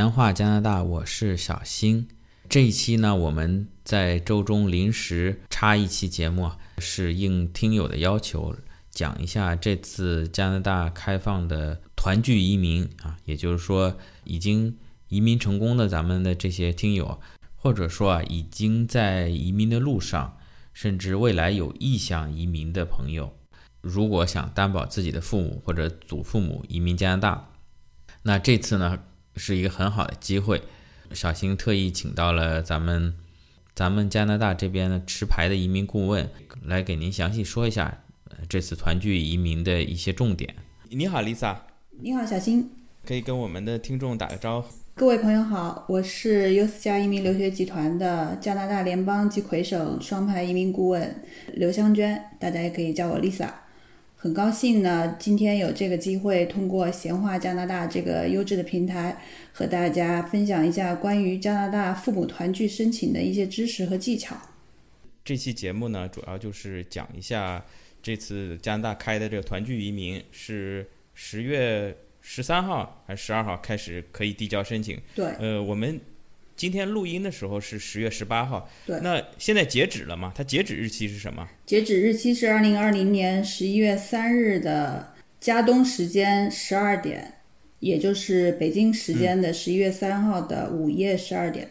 闲话加拿大，我是小新。这一期呢，我们在周中临时插一期节目，是应听友的要求，讲一下这次加拿大开放的团聚移民啊，也就是说已经移民成功的咱们的这些听友，或者说啊已经在移民的路上，甚至未来有意向移民的朋友，如果想担保自己的父母或者祖父母移民加拿大，那这次呢是一个很好的机会。小新特意请到了咱们咱们加拿大这边的持牌的移民顾问，来给您详细说一下这次团聚移民的一些重点。你好，Lisa。你好，小新。可以跟我们的听众打个招呼。各位朋友好，我是 U 斯加移民留学集团的加拿大联邦及魁省双牌移民顾问刘香娟，大家也可以叫我 Lisa。很高兴呢，今天有这个机会，通过闲话加拿大这个优质的平台，和大家分享一下关于加拿大父母团聚申请的一些知识和技巧。这期节目呢，主要就是讲一下这次加拿大开的这个团聚移民是十月十三号还是十二号开始可以递交申请？对，呃，我们。今天录音的时候是十月十八号，对，那现在截止了吗？它截止日期是什么？截止日期是二零二零年十一月三日的加东时间十二点，也就是北京时间的十一月三号的午夜十二点。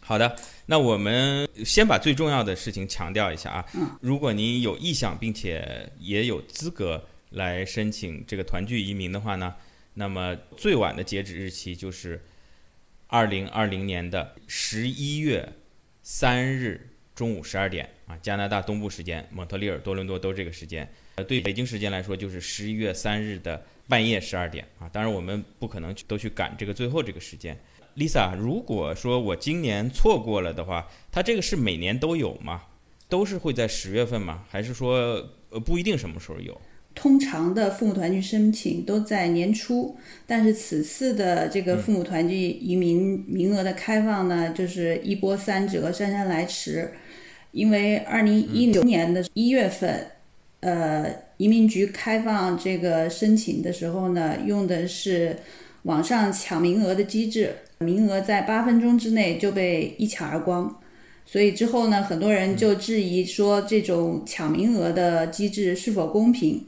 好的，那我们先把最重要的事情强调一下啊。嗯。如果您有意向并且也有资格来申请这个团聚移民的话呢，那么最晚的截止日期就是。二零二零年的十一月三日中午十二点啊，加拿大东部时间，蒙特利尔、多伦多都这个时间。呃，对北京时间来说，就是十一月三日的半夜十二点啊。当然，我们不可能都去赶这个最后这个时间。Lisa，如果说我今年错过了的话，它这个是每年都有吗？都是会在十月份吗？还是说呃不一定什么时候有？通常的父母团聚申请都在年初，但是此次的这个父母团聚移民名额的开放呢，就是一波三折，姗姗来迟。因为二零一九年的一月份，呃，移民局开放这个申请的时候呢，用的是网上抢名额的机制，名额在八分钟之内就被一抢而光。所以之后呢，很多人就质疑说，这种抢名额的机制是否公平？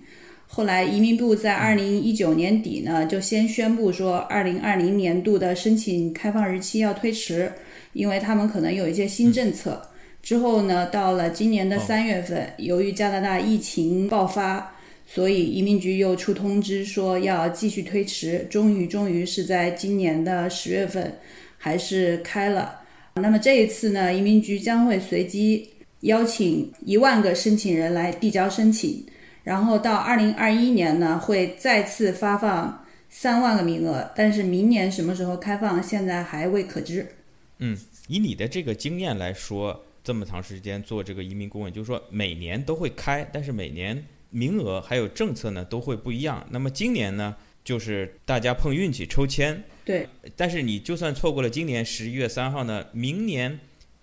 后来移民部在二零一九年底呢，就先宣布说，二零二零年度的申请开放日期要推迟，因为他们可能有一些新政策。之后呢，到了今年的三月份，由于加拿大疫情爆发，所以移民局又出通知说要继续推迟。终于，终于是在今年的十月份，还是开了。那么这一次呢，移民局将会随机邀请一万个申请人来递交申请。然后到二零二一年呢，会再次发放三万个名额，但是明年什么时候开放，现在还未可知。嗯，以你的这个经验来说，这么长时间做这个移民顾问，就是说每年都会开，但是每年名额还有政策呢都会不一样。那么今年呢，就是大家碰运气抽签。对。但是你就算错过了今年十一月三号呢，明年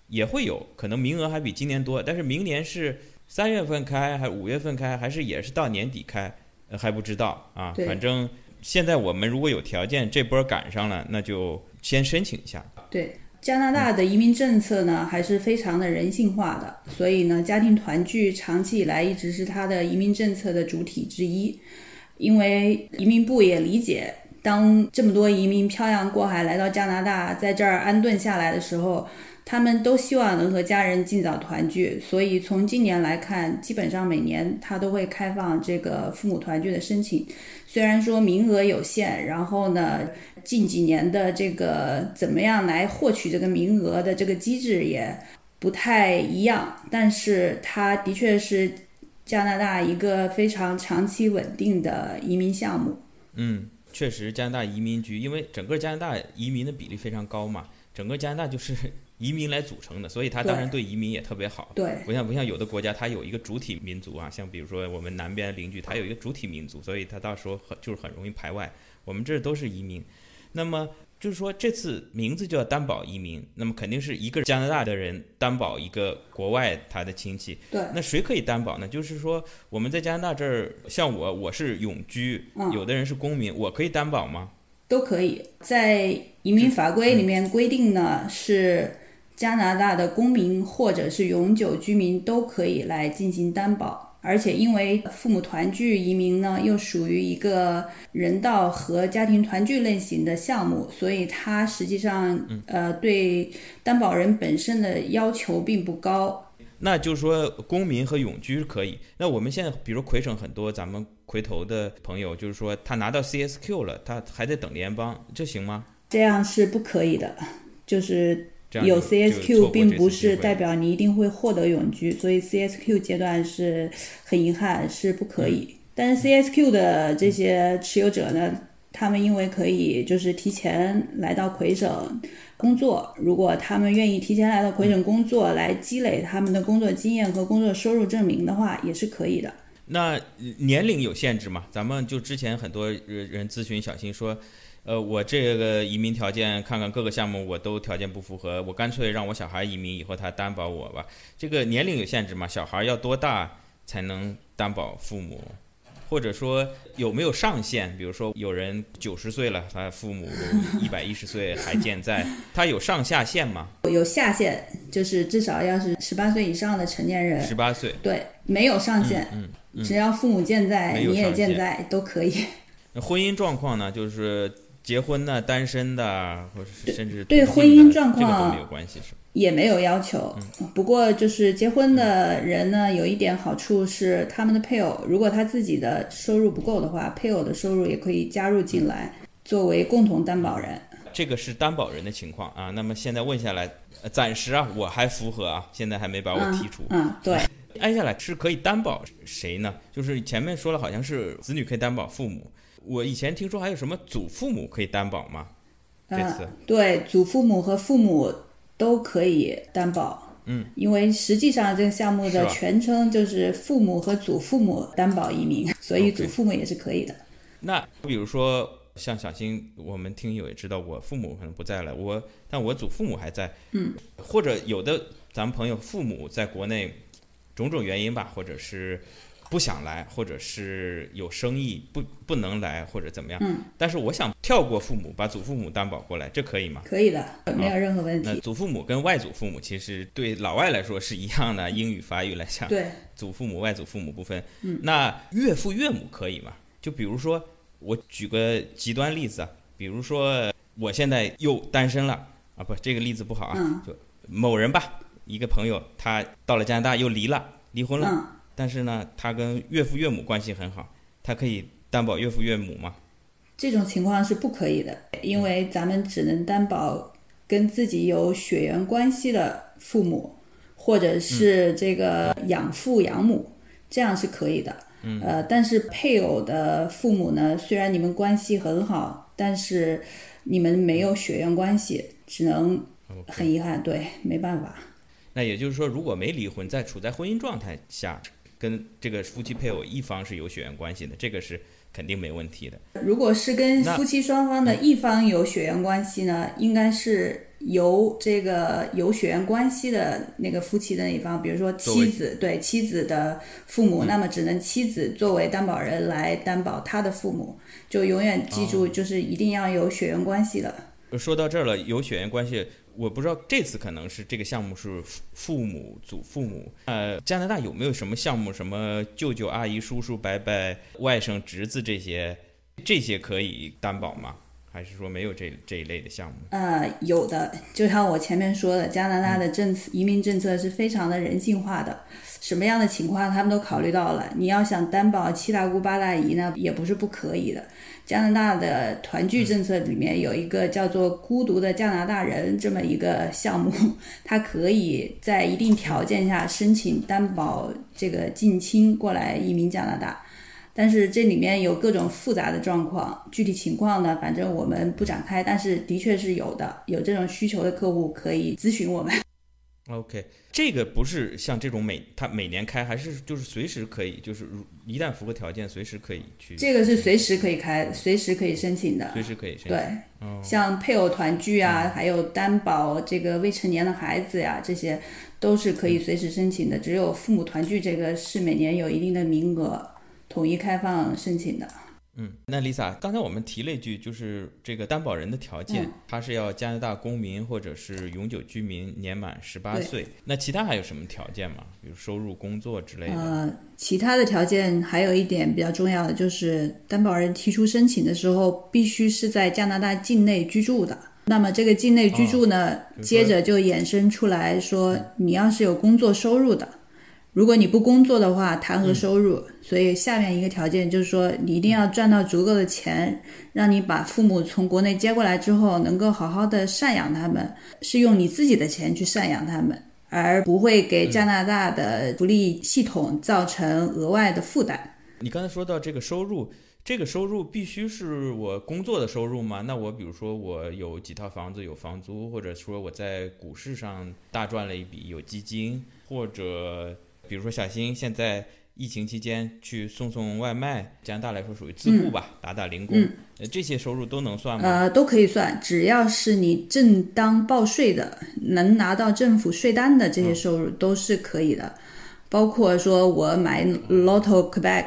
也会有可能名额还比今年多，但是明年是。三月份开还五月份开，还是也是到年底开，还不知道啊。反正现在我们如果有条件，这波赶上了，那就先申请一下。对，加拿大的移民政策呢，还是非常的人性化的，所以呢，家庭团聚长期以来一直是它的移民政策的主体之一。因为移民部也理解，当这么多移民漂洋过海来到加拿大，在这儿安顿下来的时候。他们都希望能和家人尽早团聚，所以从今年来看，基本上每年他都会开放这个父母团聚的申请。虽然说名额有限，然后呢，近几年的这个怎么样来获取这个名额的这个机制也不太一样，但是它的确是加拿大一个非常长期稳定的移民项目。嗯，确实，加拿大移民局因为整个加拿大移民的比例非常高嘛，整个加拿大就是。移民来组成的，所以他当然对移民也特别好。对，不像不像有的国家，它有一个主体民族啊，像比如说我们南边邻居，它有一个主体民族，所以他到时候很就是很容易排外。我们这都是移民，那么就是说这次名字叫担保移民，那么肯定是一个加拿大的人担保一个国外他的亲戚。对，那谁可以担保呢？就是说我们在加拿大这儿，像我我是永居，有的人是公民，我可以担保吗？都可以。在移民法规里面规定呢，是加拿大的公民或者是永久居民都可以来进行担保。而且因为父母团聚移民呢，又属于一个人道和家庭团聚类型的项目，所以它实际上呃对担保人本身的要求并不高。那就是说，公民和永居可以。那我们现在，比如魁省很多咱们魁头的朋友，就是说他拿到 CSQ 了，他还在等联邦，这行吗？这样是不可以的，就是有 CSQ 并不是代表你一定会获得永居，所以 CSQ 阶段是很遗憾是不可以。但是 CSQ 的这些持有者呢，他们因为可以就是提前来到魁省。工作，如果他们愿意提前来到魁省工作，来积累他们的工作经验和工作收入证明的话，也是可以的。那年龄有限制吗？咱们就之前很多人咨询小新说，呃，我这个移民条件看看各个项目我都条件不符合，我干脆让我小孩移民以后他担保我吧。这个年龄有限制吗？小孩要多大才能担保父母？或者说有没有上限？比如说有人九十岁了，他父母一百一十岁还健在，他有上下限吗？有下限，就是至少要是十八岁以上的成年人。十八岁。对，没有上限，嗯，只要父母健在，你也健在都可以。婚姻状况呢？就是结婚的、单身的，或者甚至对婚姻状况这个都没有关系，是也没有要求，不过就是结婚的人呢，有一点好处是，他们的配偶如果他自己的收入不够的话，配偶的收入也可以加入进来，作为共同担保人。这个是担保人的情况啊。那么现在问下来，暂时啊，我还符合啊，现在还没把我剔除。嗯，对。挨下来是可以担保谁呢？就是前面说了，好像是子女可以担保父母。我以前听说还有什么祖父母可以担保吗？这次对祖父母和父母。都可以担保，嗯，因为实际上这个项目的全称就是父母和祖父母担保移民，所以祖父母也是可以的。那比如说像小新，我们听友也知道，我父母可能不在了，我但我祖父母还在，嗯，或者有的咱们朋友父母在国内，种种原因吧，或者是。不想来，或者是有生意不不能来，或者怎么样？嗯。但是我想跳过父母，把祖父母担保过来，这可以吗？可以的，没有任何问题。那祖父母跟外祖父母其实对老外来说是一样的，英语法语来讲，对，祖父母外祖父母不分。嗯。那岳父岳母可以吗？就比如说，我举个极端例子啊，比如说我现在又单身了啊，不，这个例子不好啊，就某人吧，一个朋友，他到了加拿大又离了，离婚了。但是呢，他跟岳父岳母关系很好，他可以担保岳父岳母吗？这种情况是不可以的，因为咱们只能担保跟自己有血缘关系的父母，或者是这个养父养母，这样是可以的。呃，但是配偶的父母呢，虽然你们关系很好，但是你们没有血缘关系，只能很遗憾，对，没办法。那也就是说，如果没离婚，在处在婚姻状态下。跟这个夫妻配偶一方是有血缘关系的，这个是肯定没问题的。如果是跟夫妻双方的一方有血缘关系呢，应该是由这个有血缘关系的那个夫妻的那一方，比如说妻子对妻子的父母，那么只能妻子作为担保人来担保他的父母。就永远记住，就是一定要有血缘关系的。说到这儿了，有血缘关系。我不知道这次可能是这个项目是父母、祖父母。呃，加拿大有没有什么项目，什么舅舅、阿姨、叔叔、伯伯、外甥、侄子这些，这些可以担保吗？还是说没有这这一类的项目？呃，有的，就像我前面说的，加拿大的政策、移民政策是非常的人性化的，什么样的情况他们都考虑到了。你要想担保七大姑八大姨呢，也不是不可以的。加拿大的团聚政策里面有一个叫做“孤独的加拿大人”这么一个项目，它可以在一定条件下申请担保这个近亲过来移民加拿大，但是这里面有各种复杂的状况，具体情况呢，反正我们不展开，但是的确是有的，有这种需求的客户可以咨询我们。OK，这个不是像这种每他每年开，还是就是随时可以，就是一旦符合条件，随时可以去。这个是随时可以开，随时可以申请的。随时可以申请。对，像配偶团聚啊，还有担保这个未成年的孩子呀，这些都是可以随时申请的。只有父母团聚这个是每年有一定的名额，统一开放申请的。嗯，那 Lisa，刚才我们提了一句，就是这个担保人的条件，他是要加拿大公民或者是永久居民，年满十八岁。那其他还有什么条件吗？比如收入、工作之类的？呃，其他的条件还有一点比较重要的，就是担保人提出申请的时候，必须是在加拿大境内居住的。那么这个境内居住呢，接着就衍生出来说，你要是有工作收入的。如果你不工作的话，谈何收入？所以下面一个条件就是说，你一定要赚到足够的钱，让你把父母从国内接过来之后，能够好好的赡养他们，是用你自己的钱去赡养他们，而不会给加拿大的福利系统造成额外的负担。你刚才说到这个收入，这个收入必须是我工作的收入吗？那我比如说我有几套房子，有房租，或者说我在股市上大赚了一笔，有基金，或者。比如说，小新现在疫情期间去送送外卖，加拿大来说属于自雇吧，打打零工，呃，这些收入都能算吗？呃，都可以算，只要是你正当报税的，能拿到政府税单的这些收入都是可以的。包括说我买 Lotto Quebec，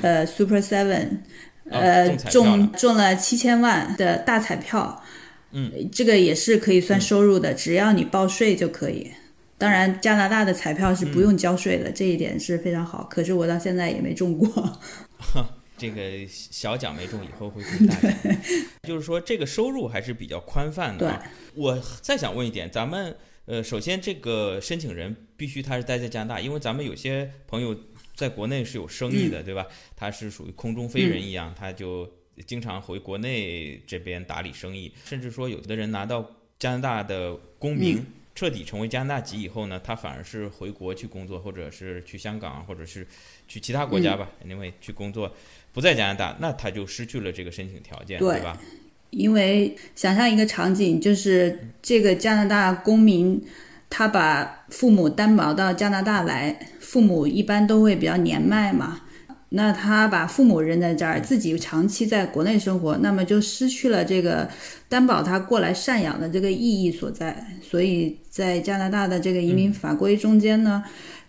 呃，Super Seven，呃，中中了七千万的大彩票，嗯，这个也是可以算收入的，只要你报税就可以。当然，加拿大的彩票是不用交税的，这一点是非常好。可是我到现在也没中过。这个小奖没中，以后会中大奖。就是说，这个收入还是比较宽泛的。我再想问一点，咱们呃，首先这个申请人必须他是待在加拿大，因为咱们有些朋友在国内是有生意的，对吧？他是属于空中飞人一样，他就经常回国内这边打理生意，甚至说有的人拿到加拿大的公民。彻底成为加拿大籍以后呢，他反而是回国去工作，或者是去香港，或者是去其他国家吧，因为去工作不在加拿大，那他就失去了这个申请条件，对吧？因为想象一个场景，就是这个加拿大公民，他把父母担保到加拿大来，父母一般都会比较年迈嘛。那他把父母扔在这儿，自己长期在国内生活，那么就失去了这个担保他过来赡养的这个意义所在。所以在加拿大的这个移民法规中间呢，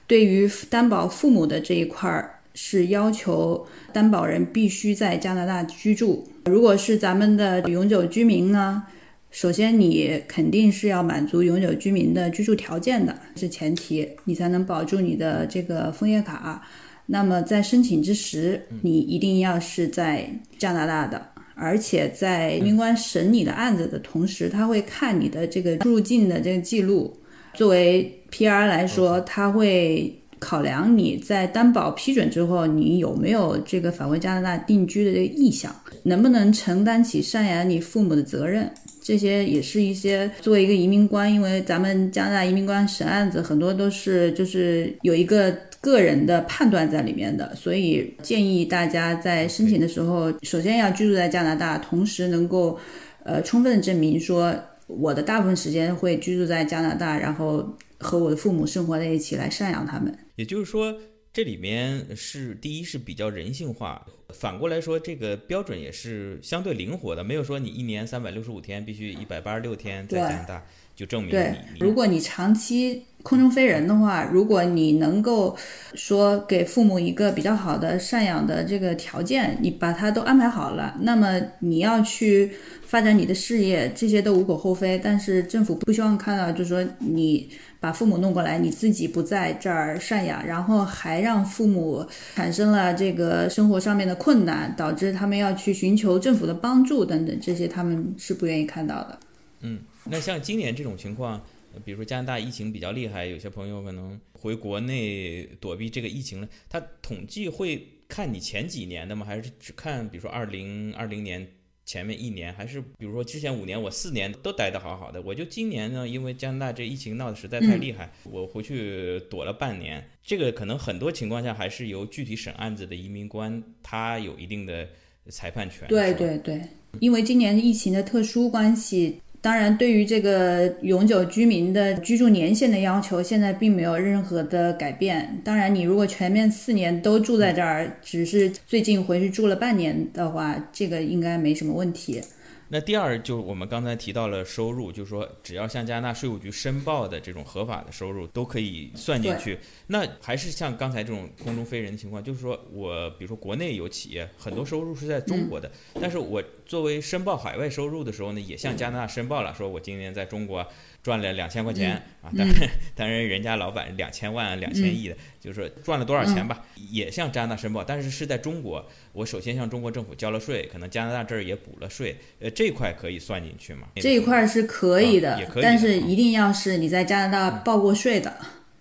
对于担保父母的这一块儿是要求担保人必须在加拿大居住。如果是咱们的永久居民呢，首先你肯定是要满足永久居民的居住条件的，是前提，你才能保住你的这个枫叶卡。那么在申请之时，你一定要是在加拿大的，而且在移民官审你的案子的同时，他会看你的这个入境的这个记录。作为 PR 来说，他会考量你在担保批准之后，你有没有这个返回加拿大定居的这个意向，能不能承担起赡养你父母的责任。这些也是一些作为一个移民官，因为咱们加拿大移民官审案子很多都是就是有一个个人的判断在里面的，所以建议大家在申请的时候，首先要居住在加拿大，同时能够呃充分的证明说我的大部分时间会居住在加拿大，然后和我的父母生活在一起来赡养他们。也就是说。这里面是第一是比较人性化，反过来说，这个标准也是相对灵活的，没有说你一年三百六十五天必须一百八十六天在加拿大就证明你。如果你长期空中飞人的话，如果你能够说给父母一个比较好的赡养的这个条件，你把它都安排好了，那么你要去发展你的事业，这些都无可厚非。但是政府不希望看到，就是说你。把父母弄过来，你自己不在这儿赡养，然后还让父母产生了这个生活上面的困难，导致他们要去寻求政府的帮助等等，这些他们是不愿意看到的。嗯，那像今年这种情况，比如说加拿大疫情比较厉害，有些朋友可能回国内躲避这个疫情了，他统计会看你前几年的吗？还是只看比如说二零二零年？前面一年还是，比如说之前五年，我四年都待得好好的。我就今年呢，因为加拿大这疫情闹得实在太厉害，我回去躲了半年。这个可能很多情况下还是由具体审案子的移民官他有一定的裁判权。对对对，因为今年疫情的特殊关系。当然，对于这个永久居民的居住年限的要求，现在并没有任何的改变。当然，你如果全面四年都住在这儿，只是最近回去住了半年的话，这个应该没什么问题。那第二就是我们刚才提到了收入，就是说只要向加拿大税务局申报的这种合法的收入都可以算进去。那还是像刚才这种空中飞人的情况，就是说我比如说国内有企业很多收入是在中国的，但是我作为申报海外收入的时候呢，也向加拿大申报了，说我今年在中国。赚了两千块钱啊，当然当然人家老板两千万两千亿的，就是说赚了多少钱吧，也向加拿大申报，但是是在中国，我首先向中国政府交了税，可能加拿大这儿也补了税，呃，这块可以算进去吗？这一块是可以的，但是一定要是你在加拿大报过税的，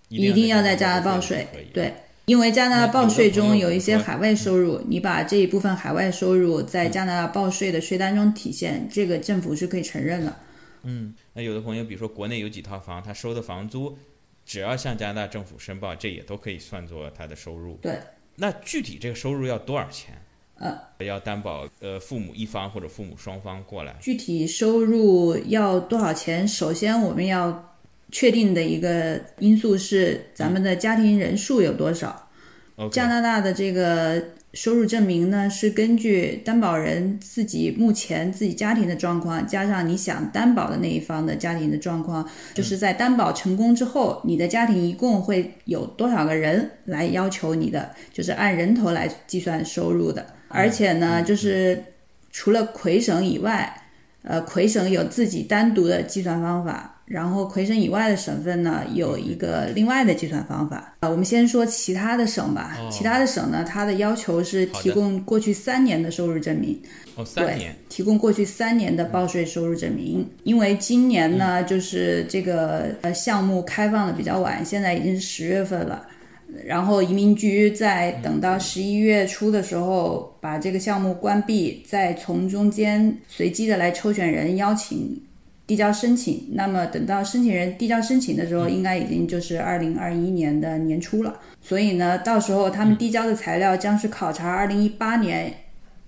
一定要在加拿大报税，对，因为加拿大报税中有一些海外收入，你把这一部分海外收入在加拿大报税的税单中体现，这个政府是可以承认的。嗯，那有的朋友，比如说国内有几套房，他收的房租，只要向加拿大政府申报，这也都可以算作他的收入。对，那具体这个收入要多少钱？呃，要担保呃父母一方或者父母双方过来。具体收入要多少钱？首先我们要确定的一个因素是咱们的家庭人数有多少。加拿大的这个。收入证明呢，是根据担保人自己目前自己家庭的状况，加上你想担保的那一方的家庭的状况，就是在担保成功之后，你的家庭一共会有多少个人来要求你的，就是按人头来计算收入的。而且呢，就是除了魁省以外，呃，魁省有自己单独的计算方法。然后魁省以外的省份呢，有一个另外的计算方法啊。我们先说其他的省吧。其他的省呢，它的要求是提供过去三年的收入证明。哦，三年。提供过去三年的报税收入证明。因为今年呢，就是这个呃项目开放的比较晚，现在已经是十月份了。然后移民局在等到十一月初的时候把这个项目关闭，再从中间随机的来抽选人邀请。递交申请，那么等到申请人递交申请的时候，应该已经就是二零二一年的年初了。所以呢，到时候他们递交的材料将是考察二零一八年、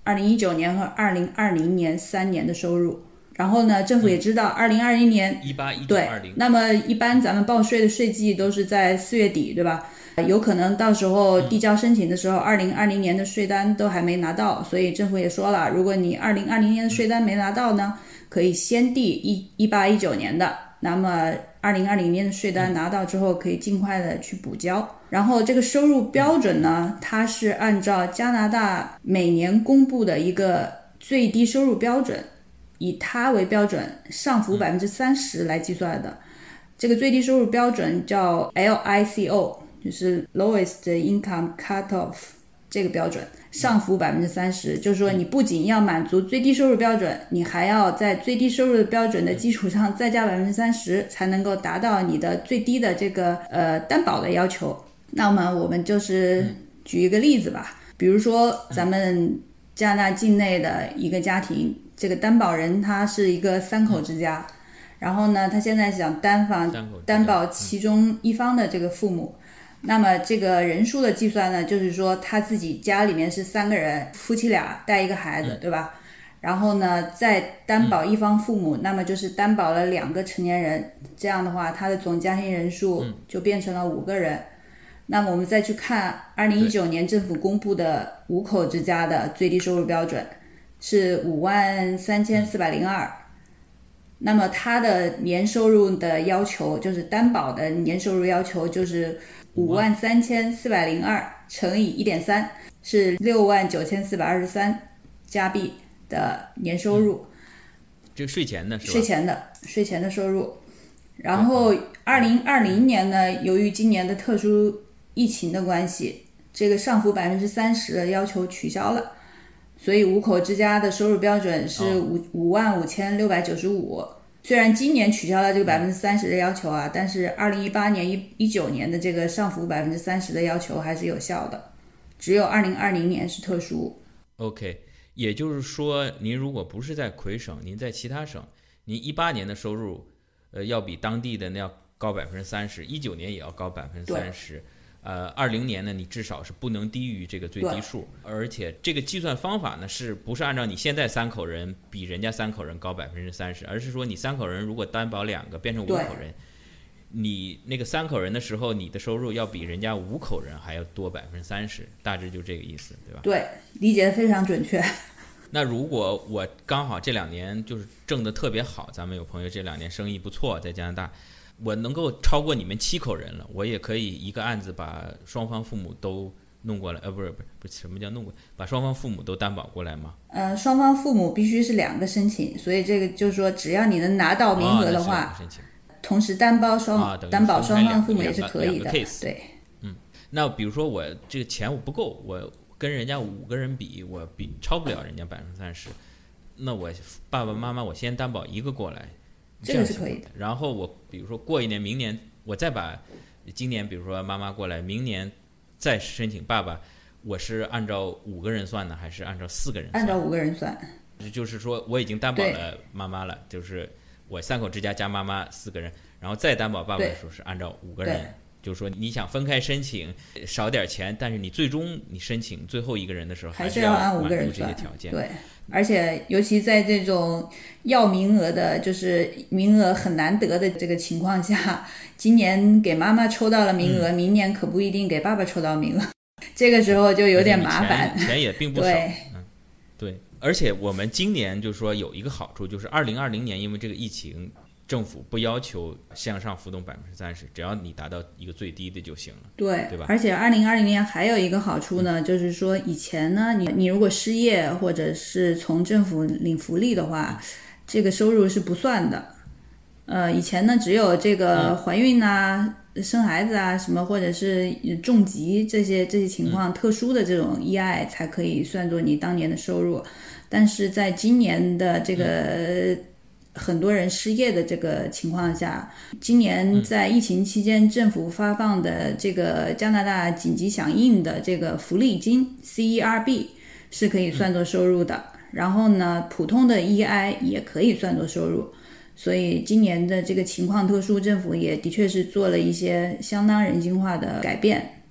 二零一九年和二零二零年三年的收入。然后呢，政府也知道二零二一年一八一对，那么一般咱们报税的税季都是在四月底，对吧？有可能到时候递交申请的时候，二零二零年的税单都还没拿到，所以政府也说了，如果你二零二零年的税单没拿到呢？可以先递一一八一九年的，那么二零二零年的税单拿到之后，可以尽快的去补交。然后这个收入标准呢，它是按照加拿大每年公布的一个最低收入标准，以它为标准上浮百分之三十来计算的。这个最低收入标准叫 LICO，就是 Lowest Income Cutoff 这个标准。上浮百分之三十，就是说你不仅要满足最低收入标准，你还要在最低收入的标准的基础上再加百分之三十，才能够达到你的最低的这个呃担保的要求。那么我们就是举一个例子吧，比如说咱们加拿大境内的一个家庭，这个担保人他是一个三口之家，然后呢，他现在想担保担保其中一方的这个父母。那么这个人数的计算呢，就是说他自己家里面是三个人，夫妻俩带一个孩子，对吧？然后呢，再担保一方父母，那么就是担保了两个成年人，这样的话，他的总家庭人数就变成了五个人。那么我们再去看二零一九年政府公布的五口之家的最低收入标准是五万三千四百零二，那么他的年收入的要求就是担保的年收入要求就是。五万三千四百零二乘以一点三是六万九千四百二十三加币的年收入，这个税前的是吧？税前的税前的收入。然后二零二零年呢，由于今年的特殊疫情的关系，这个上浮百分之三十的要求取消了，所以五口之家的收入标准是五五万五千六百九十五。虽然今年取消了这个百分之三十的要求啊，但是二零一八年、一一九年的这个上浮百分之三十的要求还是有效的，只有二零二零年是特殊。OK，也就是说，您如果不是在魁省，您在其他省，您一八年的收入，呃，要比当地的那要高百分之三十，一九年也要高百分之三十。呃，二零年呢，你至少是不能低于这个最低数，而且这个计算方法呢，是不是按照你现在三口人比人家三口人高百分之三十，而是说你三口人如果担保两个变成五口人，你那个三口人的时候，你的收入要比人家五口人还要多百分之三十，大致就这个意思，对吧？对，理解的非常准确。那如果我刚好这两年就是挣的特别好，咱们有朋友这两年生意不错，在加拿大，我能够超过你们七口人了，我也可以一个案子把双方父母都弄过来，呃，不是不是不是，什么叫弄过来？把双方父母都担保过来吗？呃，双方父母必须是两个申请，所以这个就是说，只要你能拿到名额的啊话，同时担保双、担保双方父母也是可以的。对，那比如说我这个钱我不够，我跟人家五个人比，我比超不了人家百分之三十，那我爸爸妈妈我先担保一个过来，这个样是可以的。然后我比如说过一年，明年我再把今年比如说妈妈过来，明年再申请爸爸，我是按照五个人算呢，还是按照四个人算？按照五个人算。就是说我已经担保了妈妈了，就是我三口之家加妈妈四个人，然后再担保爸爸的时候是按照五个对人。就是说你想分开申请少点钱，但是你最终你申请最后一个人的时候，还是要按五个人这些条件。对，而且尤其在这种要名额的，就是名额很难得的这个情况下，今年给妈妈抽到了名嗯额，明年可不一定给爸爸抽到名额，这个时候就有点麻烦钱钱也并不少。对嗯，对。而且我们今年就是说有一个好处，就是二零二零年因为这个疫情，政府不要求向上浮动百分之三十，只要你达到一个最低的就行了。对，对吧而且二零二零年还有一个好处呢，就是说以前呢，你你如果失业或者是从政府领福利的话，这个收入是不算的。呃，以前呢，只有这个怀孕啊、生孩子啊什么，或者是重疾这些这些情况特殊的这种意外才可以算作你当年的收入。但是在今年的这个很多人失业的这个情况下，今年在疫情期间政府发放的这个加拿大紧急响应的这个福利金 CERB 是可以算作收入的。然后呢，普通的 EI 也可以算作收入。所以今年的这个情况特殊，政府也的确是做了一些相当人性化的改变。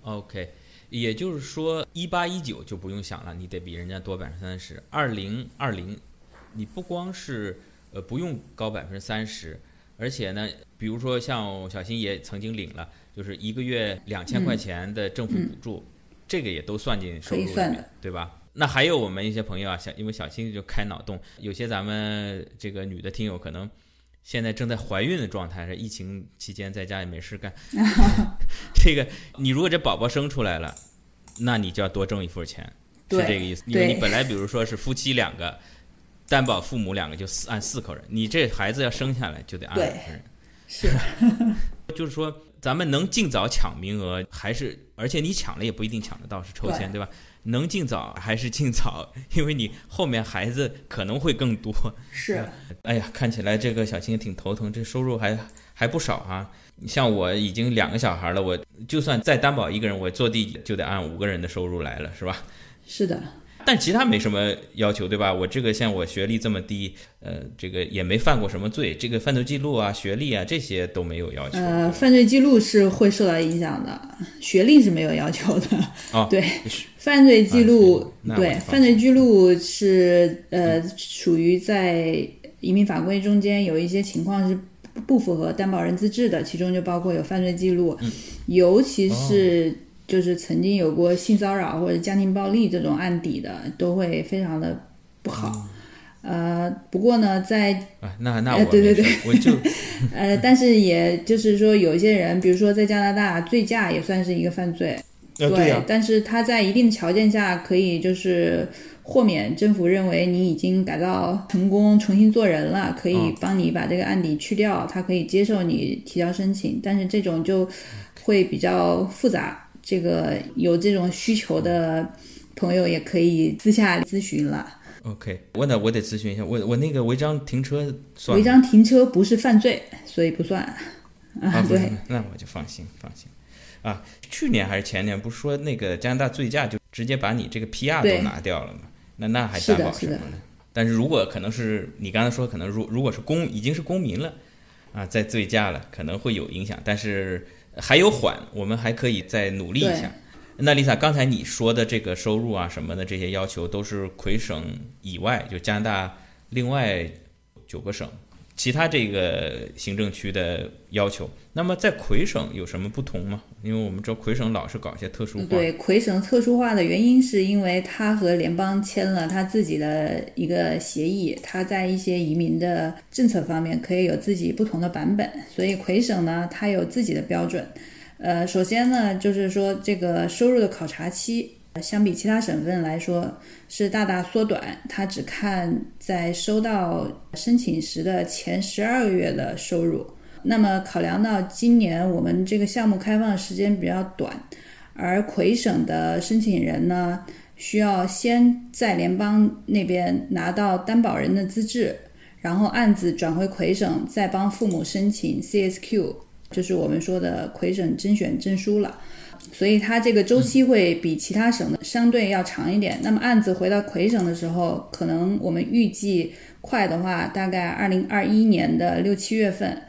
OK，也就是说一八一九就不用想了，你得比人家多百分之三十。二零二零，你不光是呃不用高百分之三十，而且呢，比如说像小新也曾经领了，就是一个月两千块钱的政府补助，这个也都算进收入里面对吧？那还有我们一些朋友啊，小因为小新就开脑洞，有些咱们这个女的听友可能现在正在怀孕的状态，是疫情期间在家也没事干，这个你如果这宝宝生出来了，那你就要多挣一份钱，是这个意思。因为你本来比如说是夫妻两个，担保父母两个就四按四口人，你这孩子要生下来就得按五对个人。是，就是说咱们能尽早抢名额，还是而且你抢了也不一定抢得到，是抽签对吧？能尽早还是尽早，因为你后面孩子可能会更多。是，哎呀，看起来这个小青挺头疼，这收入还还不少啊。像我已经两个小孩了，我就算再担保一个人，我坐地就得按五个人的收入来了，是吧？是的。但其他没什么要求，对吧？我这个像我学历这么低，呃，这个也没犯过什么罪，这个犯罪记录啊、学历啊这些都没有要求。呃，犯罪记录是会受到影响的，学历是没有要求的。哦对，犯罪记录，啊对犯罪记录是呃属于在移民法规中间有一些情况是不符合担保人资质的，其中就包括有犯罪记录，嗯尤其哦是就是曾经有过性骚扰或者家庭暴力这种案底的，都会非常的不好。哦呃，不过呢，在啊，那那我呃对对没事我就呃，但是也就是说，有一些人，比如说在加拿大，醉驾也算是一个犯罪。呃对呀、但是他在一定条件下，可以就是豁免政府认为你已经改造成功，重新做人了，可以嗯帮你把这个案底去掉，他可以接受你提交申请。但是这种就会比较复杂，这个有这种需求的朋友也可以私下咨询了。OK，我得我得咨询一下，我我那个违章停车算违章停车不是犯罪，所以不算。啊，不是对，那我就放心放心。啊，去年还是前年，不是说那个加拿大醉驾就直接把你这个 PR 都拿掉了吗？那那还担保什么呢？但是如果可能是你刚才说，可能如如果是公已经是公民了，啊，在醉驾了，可能会有影响，但是还有缓，我们还可以再努力一下。那 Lisa，刚才你说的这个收入啊什么的这些要求，都是魁省以外，就加拿大另外九个省其他这个行政区的要求。那么在魁省有什么不同吗？因为我们知道魁省老是搞一些特殊化。对，魁省特殊化的原因是因为它和联邦签了它自己的一个协议，它在一些移民的政策方面可以有自己不同的版本，所以魁省呢它有自己的标准。呃，首先呢就是说这个收入的考察期。相比其他省份来说，是大大缩短。它只看在收到申请时的前十二个月的收入。那么，考量到今年我们这个项目开放时间比较短，而魁省的申请人呢，需要先在联邦那边拿到担保人的资质，然后案子转回魁省，再帮父母申请 CSQ，就是我们说的魁省甄选证书了。所以它这个周期会比其他省的相对要长一点。那么案子回到魁省的时候，可能我们预计快的话，大概二零二一年的六七月份。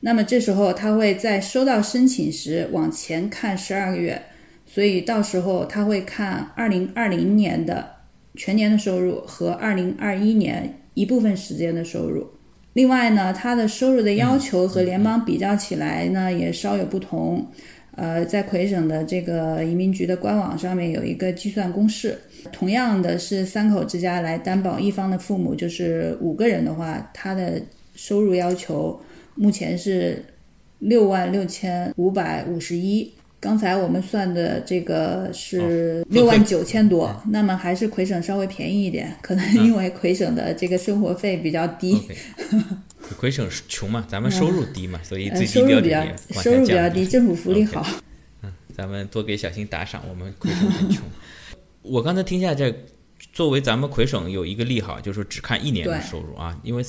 那么这时候他会在收到申请时往前看十二个月，所以到时候他会看二零二零年的全年的收入和二零二一年一部分时间的收入。另外呢，他的收入的要求和联邦比较起来呢，也稍有不同。呃，在魁省的这个移民局的官网上面有一个计算公式，同样的是三口之家来担保一方的父母，就是五个人的话，他的收入要求目前是六万六千五百五十一。刚才我们算的这个是六万九千多，那么还是魁省稍微便宜一点，可能因为魁省的这个生活费比较低。魁省穷嘛，咱们收入低嘛，所以最低标准也收入比较低，政府福利好。嗯，咱们多给小新打赏，我们魁省很穷。我刚才听下这，作为咱们魁省有一个利好，就是只看一年的收入啊，因为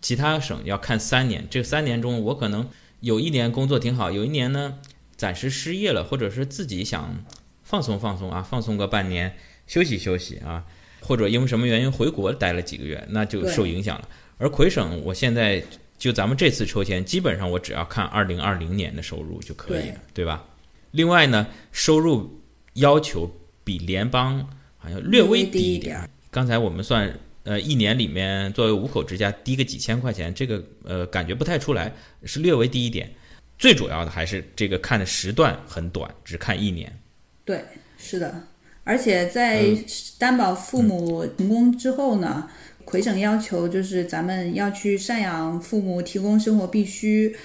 其他省要看三年。这三年中，我可能有一年工作挺好，有一年呢暂时失业了，或者是自己想放松放松啊，放松个半年，休息休息啊，或者因为什么原因回国待了几个月，那就受影响了。而魁省，我现在就咱们这次抽签，基本上我只要看二零二零年的收入就可以了，对吧？另外呢，收入要求比联邦好像略微低一点。刚才我们算，呃，一年里面作为五口之家低个几千块钱，这个呃感觉不太出来，是略微低一点。最主要的还是这个看的时段很短，只看一年。对，是的，而且在担保父母成功之后呢。魁省要求就是咱们要去赡养父母，提供生活必需，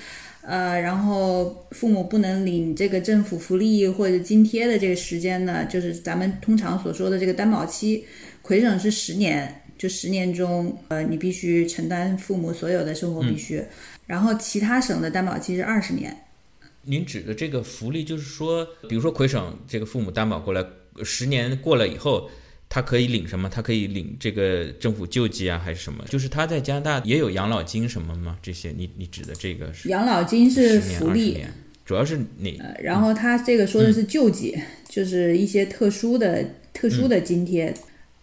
呃，然后父母不能领这个政府福利或者津贴的这个时间呢，就是咱们通常所说的这个担保期。魁省是十年，就十年中，呃，你必须承担父母所有的生活必须。然后其他省的担保期是二十年。您指的这个福利就是说，比如说魁省这个父母担保过来，十年过了以后。他可以领什么？他可以领这个政府救济啊，还是什么？就是他在加拿大也有养老金什么吗？这些你你指的这个是养老金是福利，主要是哪？然后他这个说的是救济，就是一些特殊的特殊的津贴，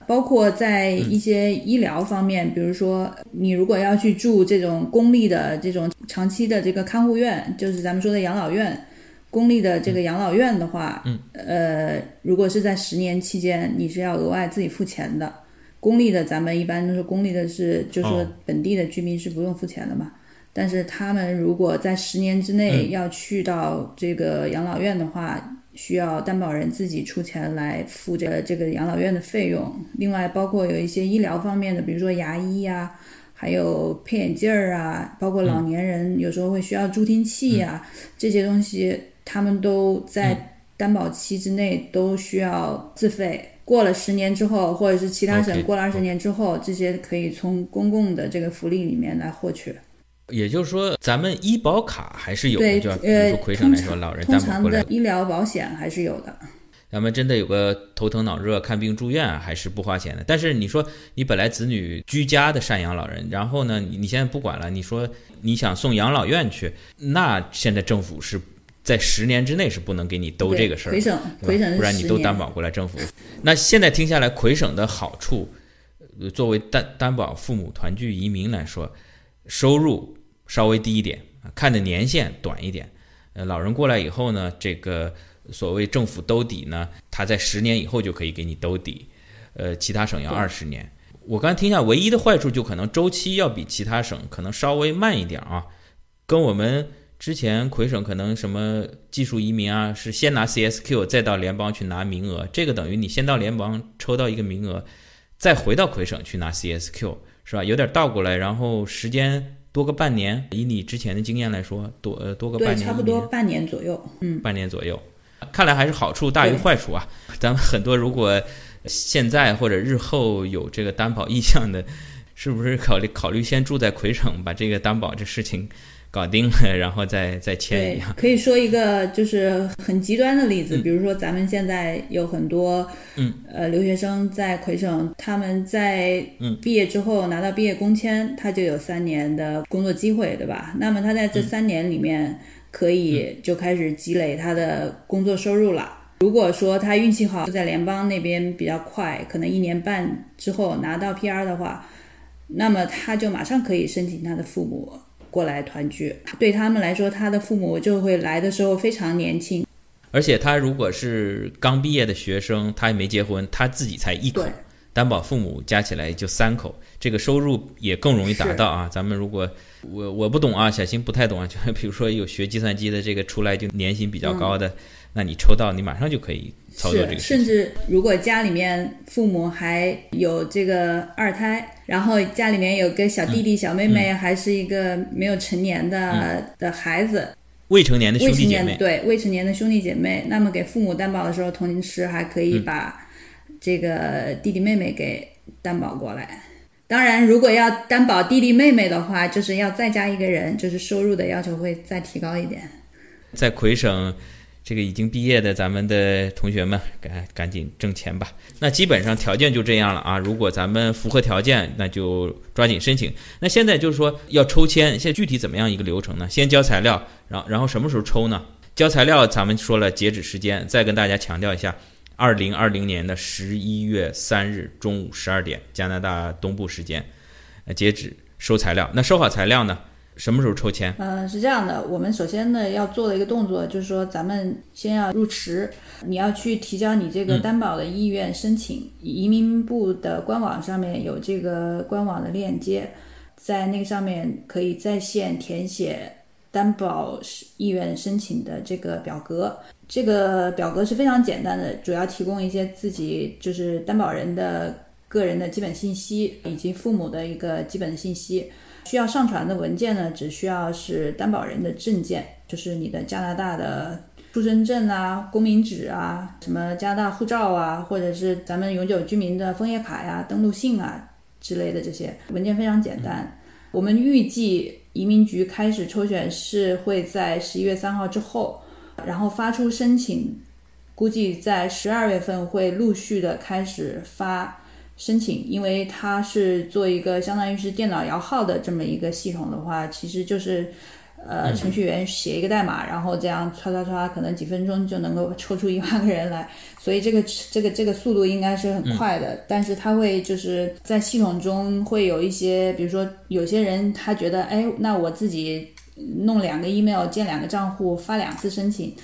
包括在一些医疗方面，比如说你如果要去住这种公立的这种长期的这个看护院，就是咱们说的养老院。公立的这个养老院的话，嗯，呃，如果是在十年期间，你是要额外自己付钱的。公立的，咱们一般都是公立的，是就是说本地的居民是不用付钱的嘛。但是他们如果在十年之内要去到这个养老院的话，需要担保人自己出钱来付这个这个养老院的费用。另外，包括有一些医疗方面的，比如说牙医呀，还有配眼镜儿啊，包括老年人有时候会需要助听器呀，这些东西。他们都在担保期之内都需要自费。过了十年之后，或者是其他省过了二十年之后，这些可以从公共的这个福利里面来获取。也就是说，咱们医保卡还是有的，就比如说魁省来说，老人担保过来，医疗保险还是有的。咱们真的有个头疼脑热看病住院还是不花钱的。但是你说你本来子女居家的赡养老人，然后呢，你你现在不管了，你说你想送养老院去，那现在政府是。在十年之内是不能给你兜这个事儿，魁省，魁省不然你都担保过来政府。那现在听下来，魁省的好处，作为担担保父母团聚移民来说，收入稍微低一点，看的年限短一点。呃，老人过来以后呢，这个所谓政府兜底呢，他在十年以后就可以给你兜底。呃，其他省要二十年。我刚才听一下，唯一的坏处就可能周期要比其他省可能稍微慢一点啊，跟我们之前魁省可能什么技术移民啊，是先拿 CSQ 再到联邦去拿名额，这个等于你先到联邦抽到一个名额，再回到魁省去拿 CSQ，是吧？有点倒过来，然后时间多个半年，以你之前的经验来说，多呃多个半，年，差不多半年左右。嗯，半年左右，看来还是好处大于坏处啊。咱们很多如果现在或者日后有这个担保意向的，是不是考虑考虑先住在魁省，把这个担保这事情搞定了，然后再再签一对样？，可以说一个就是很极端的例子，比如说咱们现在有很多，嗯，呃，留学生在魁省，他们在嗯毕业之后拿到毕业工签，他就有三年的工作机会，对吧？那么他在这嗯三年里面可以就开始积累他的工作收入了。如果说他运气好，在联邦那边比较快，可能一年半之后拿到 PR 的话，那么他就马上可以申请他的父母过来团聚。对他们来说，他的父母就会来的时候非常年轻。而且他如果是刚毕业的学生，他也没结婚，他自己才一口，担保父母加起来就三口，这个收入也更容易达到啊。咱们如果我我不懂啊，小新不太懂啊，就比如说有学计算机的这个出来就年薪比较高的，那你抽到你马上就可以操作这个。甚至如果家里面父母还有这个二胎，然后家里面有个小弟弟、小妹妹，还是一个没有成年的、的孩子，未成年的兄弟姐妹，对未成年的兄弟姐妹，那么给父母担保的时候，同时还可以把这个弟弟妹妹给担保过来。当然，如果要担保弟弟妹妹的话，就是要再加一个人，就是收入的要求会再提高一点。在魁省，这个已经毕业的咱们的同学们，赶赶紧挣钱吧。那基本上条件就这样了啊。如果咱们符合条件，那就抓紧申请。那现在就是说要抽签，现在具体怎么样一个流程呢？先交材料，然后然后什么时候抽呢？交材料咱们说了截止时间，再跟大家强调一下，二零二零年的十一月三日中午十二点，加拿大东部时间，呃，截止收材料。那收好材料呢，什么时候抽签？嗯，是这样的，我们首先呢要做的一个动作就是说，咱们先要入池，你要去提交你这个担保的意愿申请。移民部的官网上面有这个官网的链接，在那个上面可以在线填写担保意愿申请的这个表格。这个表格是非常简单的，主要提供一些自己就是担保人的个人的基本信息以及父母的一个基本信息。需要上传的文件呢，只需要是担保人的证件，就是你的加拿大的出生证啊、公民纸啊、什么加拿大护照啊，或者是咱们永久居民的枫叶卡呀、登录信啊之类的这些文件非常简单。我们预计移民局开始抽选是会在十一月三号之后，然后发出申请，估计在十二月份会陆续的开始发。申请，因为它是做一个相当于是电脑摇号的这么一个系统的话，其实就是，呃，程序员写一个代码，然后这样刷刷刷，可能几分钟就能够抽出一万个人来，所以这个这个这个速度应该是很快的。但是它会就是在系统中会有一些，比如说有些人他觉得，哎，那我自己弄两个 email 建两个账户发两次申请，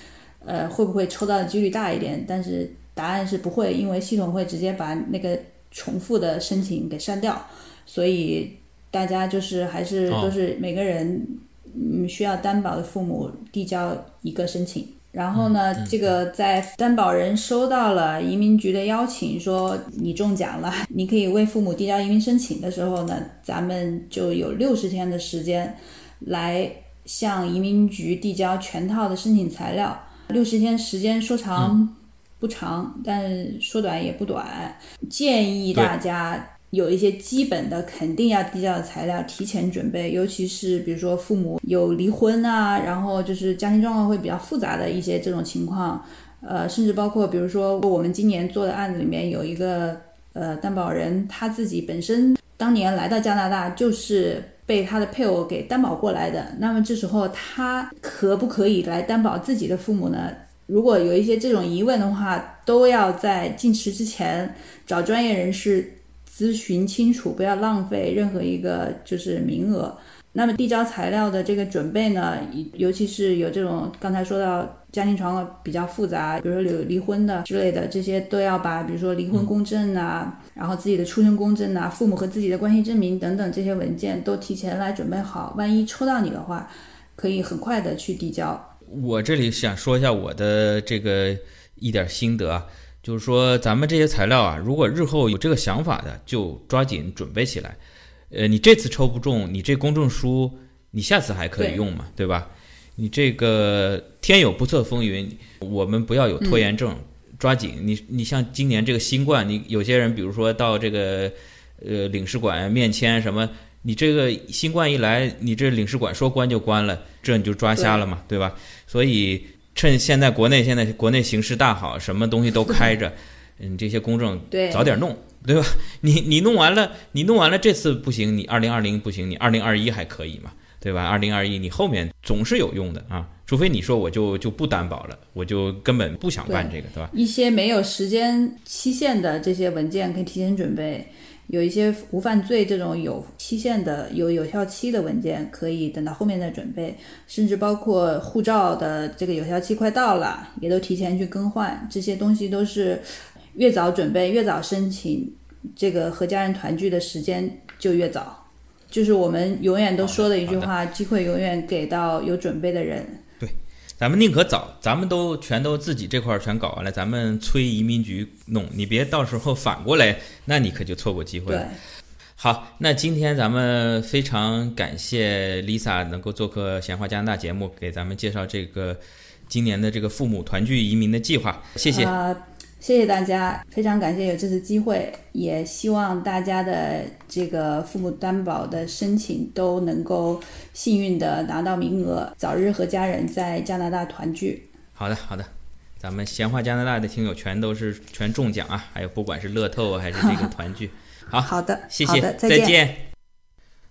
呃，会不会抽到的几率大一点？但是答案是不会，因为系统会直接把那个。重复的申请给删掉，所以大家就是还是都是每个人嗯需要担保的父母递交一个申请，然后呢，这个在担保人收到了移民局的邀请，说你中奖了，你可以为父母递交移民申请的时候呢，咱们就有六十天的时间来向移民局递交全套的申请材料，六十天时间说长。不长，但说短也不短。建议大家有一些基本的肯定要递交的材料提前准备，尤其是比如说父母有离婚啊，然后就是家庭状况会比较复杂的一些这种情况，呃，甚至包括比如说我们今年做的案子里面有一个呃担保人，他自己本身当年来到加拿大就是被他的配偶给担保过来的，那么这时候他可不可以来担保自己的父母呢？如果有一些这种疑问的话，都要在进池之前找专业人士咨询清楚，不要浪费任何一个就是名额。那么递交材料的这个准备呢，尤其是有这种刚才说到家庭状况比较复杂，比如说有离婚的之类的，这些都要把，比如说离婚公证啊，然后自己的出生公证啊，父母和自己的关系证明等等这些文件都提前来准备好，万一抽到你的话，可以很快的去递交。我这里想说一下我的这个一点心得啊，就是说咱们这些材料啊，如果日后有这个想法的，就抓紧准备起来。呃，你这次抽不中，你这公证书你下次还可以用嘛，对吧？你这个天有不测风云，我们不要有拖延症，抓紧。你你像今年这个新冠，你有些人比如说到这个呃领事馆面签什么，你这个新冠一来，你这领事馆说关就关了，这你就抓瞎了嘛，对吧？所以趁现在国内现在国内形势大好，什么东西都开着，嗯，这些公证早点弄。对吧？你你弄完了，你弄完了，这次不行，你二零二零不行，你二零二一还可以嘛？对吧？二零二一你后面总是有用的啊，除非你说我就就不担保了，我就根本不想办这个，对吧？一些没有时间期限的这些文件可以提前准备，有一些无犯罪这种有期限的、有有效期的文件可以等到后面再准备，甚至包括护照的这个有效期快到了，也都提前去更换，这些东西都是。越早准备，越早申请，这个和家人团聚的时间就越早。就是我们永远都说的一句话：机会永远给到有准备的人。对，咱们宁可早，咱们都全都自己这块儿全搞完了，咱们催移民局弄，你别到时候反过来，那你可就错过机会了。好，那今天咱们非常感谢 Lisa 能够做客闲话加拿大节目，给咱们介绍这个今年的这个父母团聚移民的计划。谢谢。谢谢大家，非常感谢有这次机会，也希望大家的这个父母担保的申请都能够幸运的拿到名额，早日和家人在加拿大团聚。好的，好的，咱们闲话加拿大的听友全都是全中奖啊，还有不管是乐透还是这个团聚，好，好的，谢谢，再见。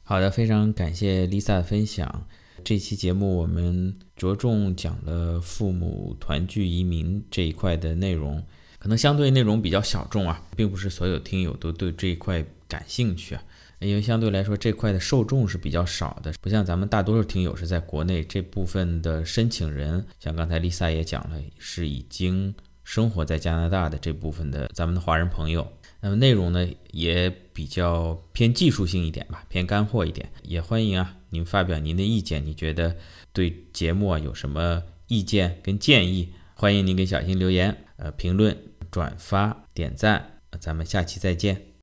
好的，非常感谢 Lisa 的分享。这期节目我们着重讲了父母团聚移民这一块的内容。可能相对内容比较小众啊，并不是所有听友都对这一块感兴趣啊，因为相对来说这块的受众是比较少的，不像咱们大多数听友是在国内，这部分的申请人，像刚才丽萨也讲了，是已经生活在加拿大的这部分的咱们的华人朋友。那么内容呢也比较偏技术性一点吧，偏干货一点，也欢迎啊您发表您的意见，你觉得对节目啊有什么意见跟建议，欢迎您给小新留言，呃评论。转发点赞，咱们下期再见。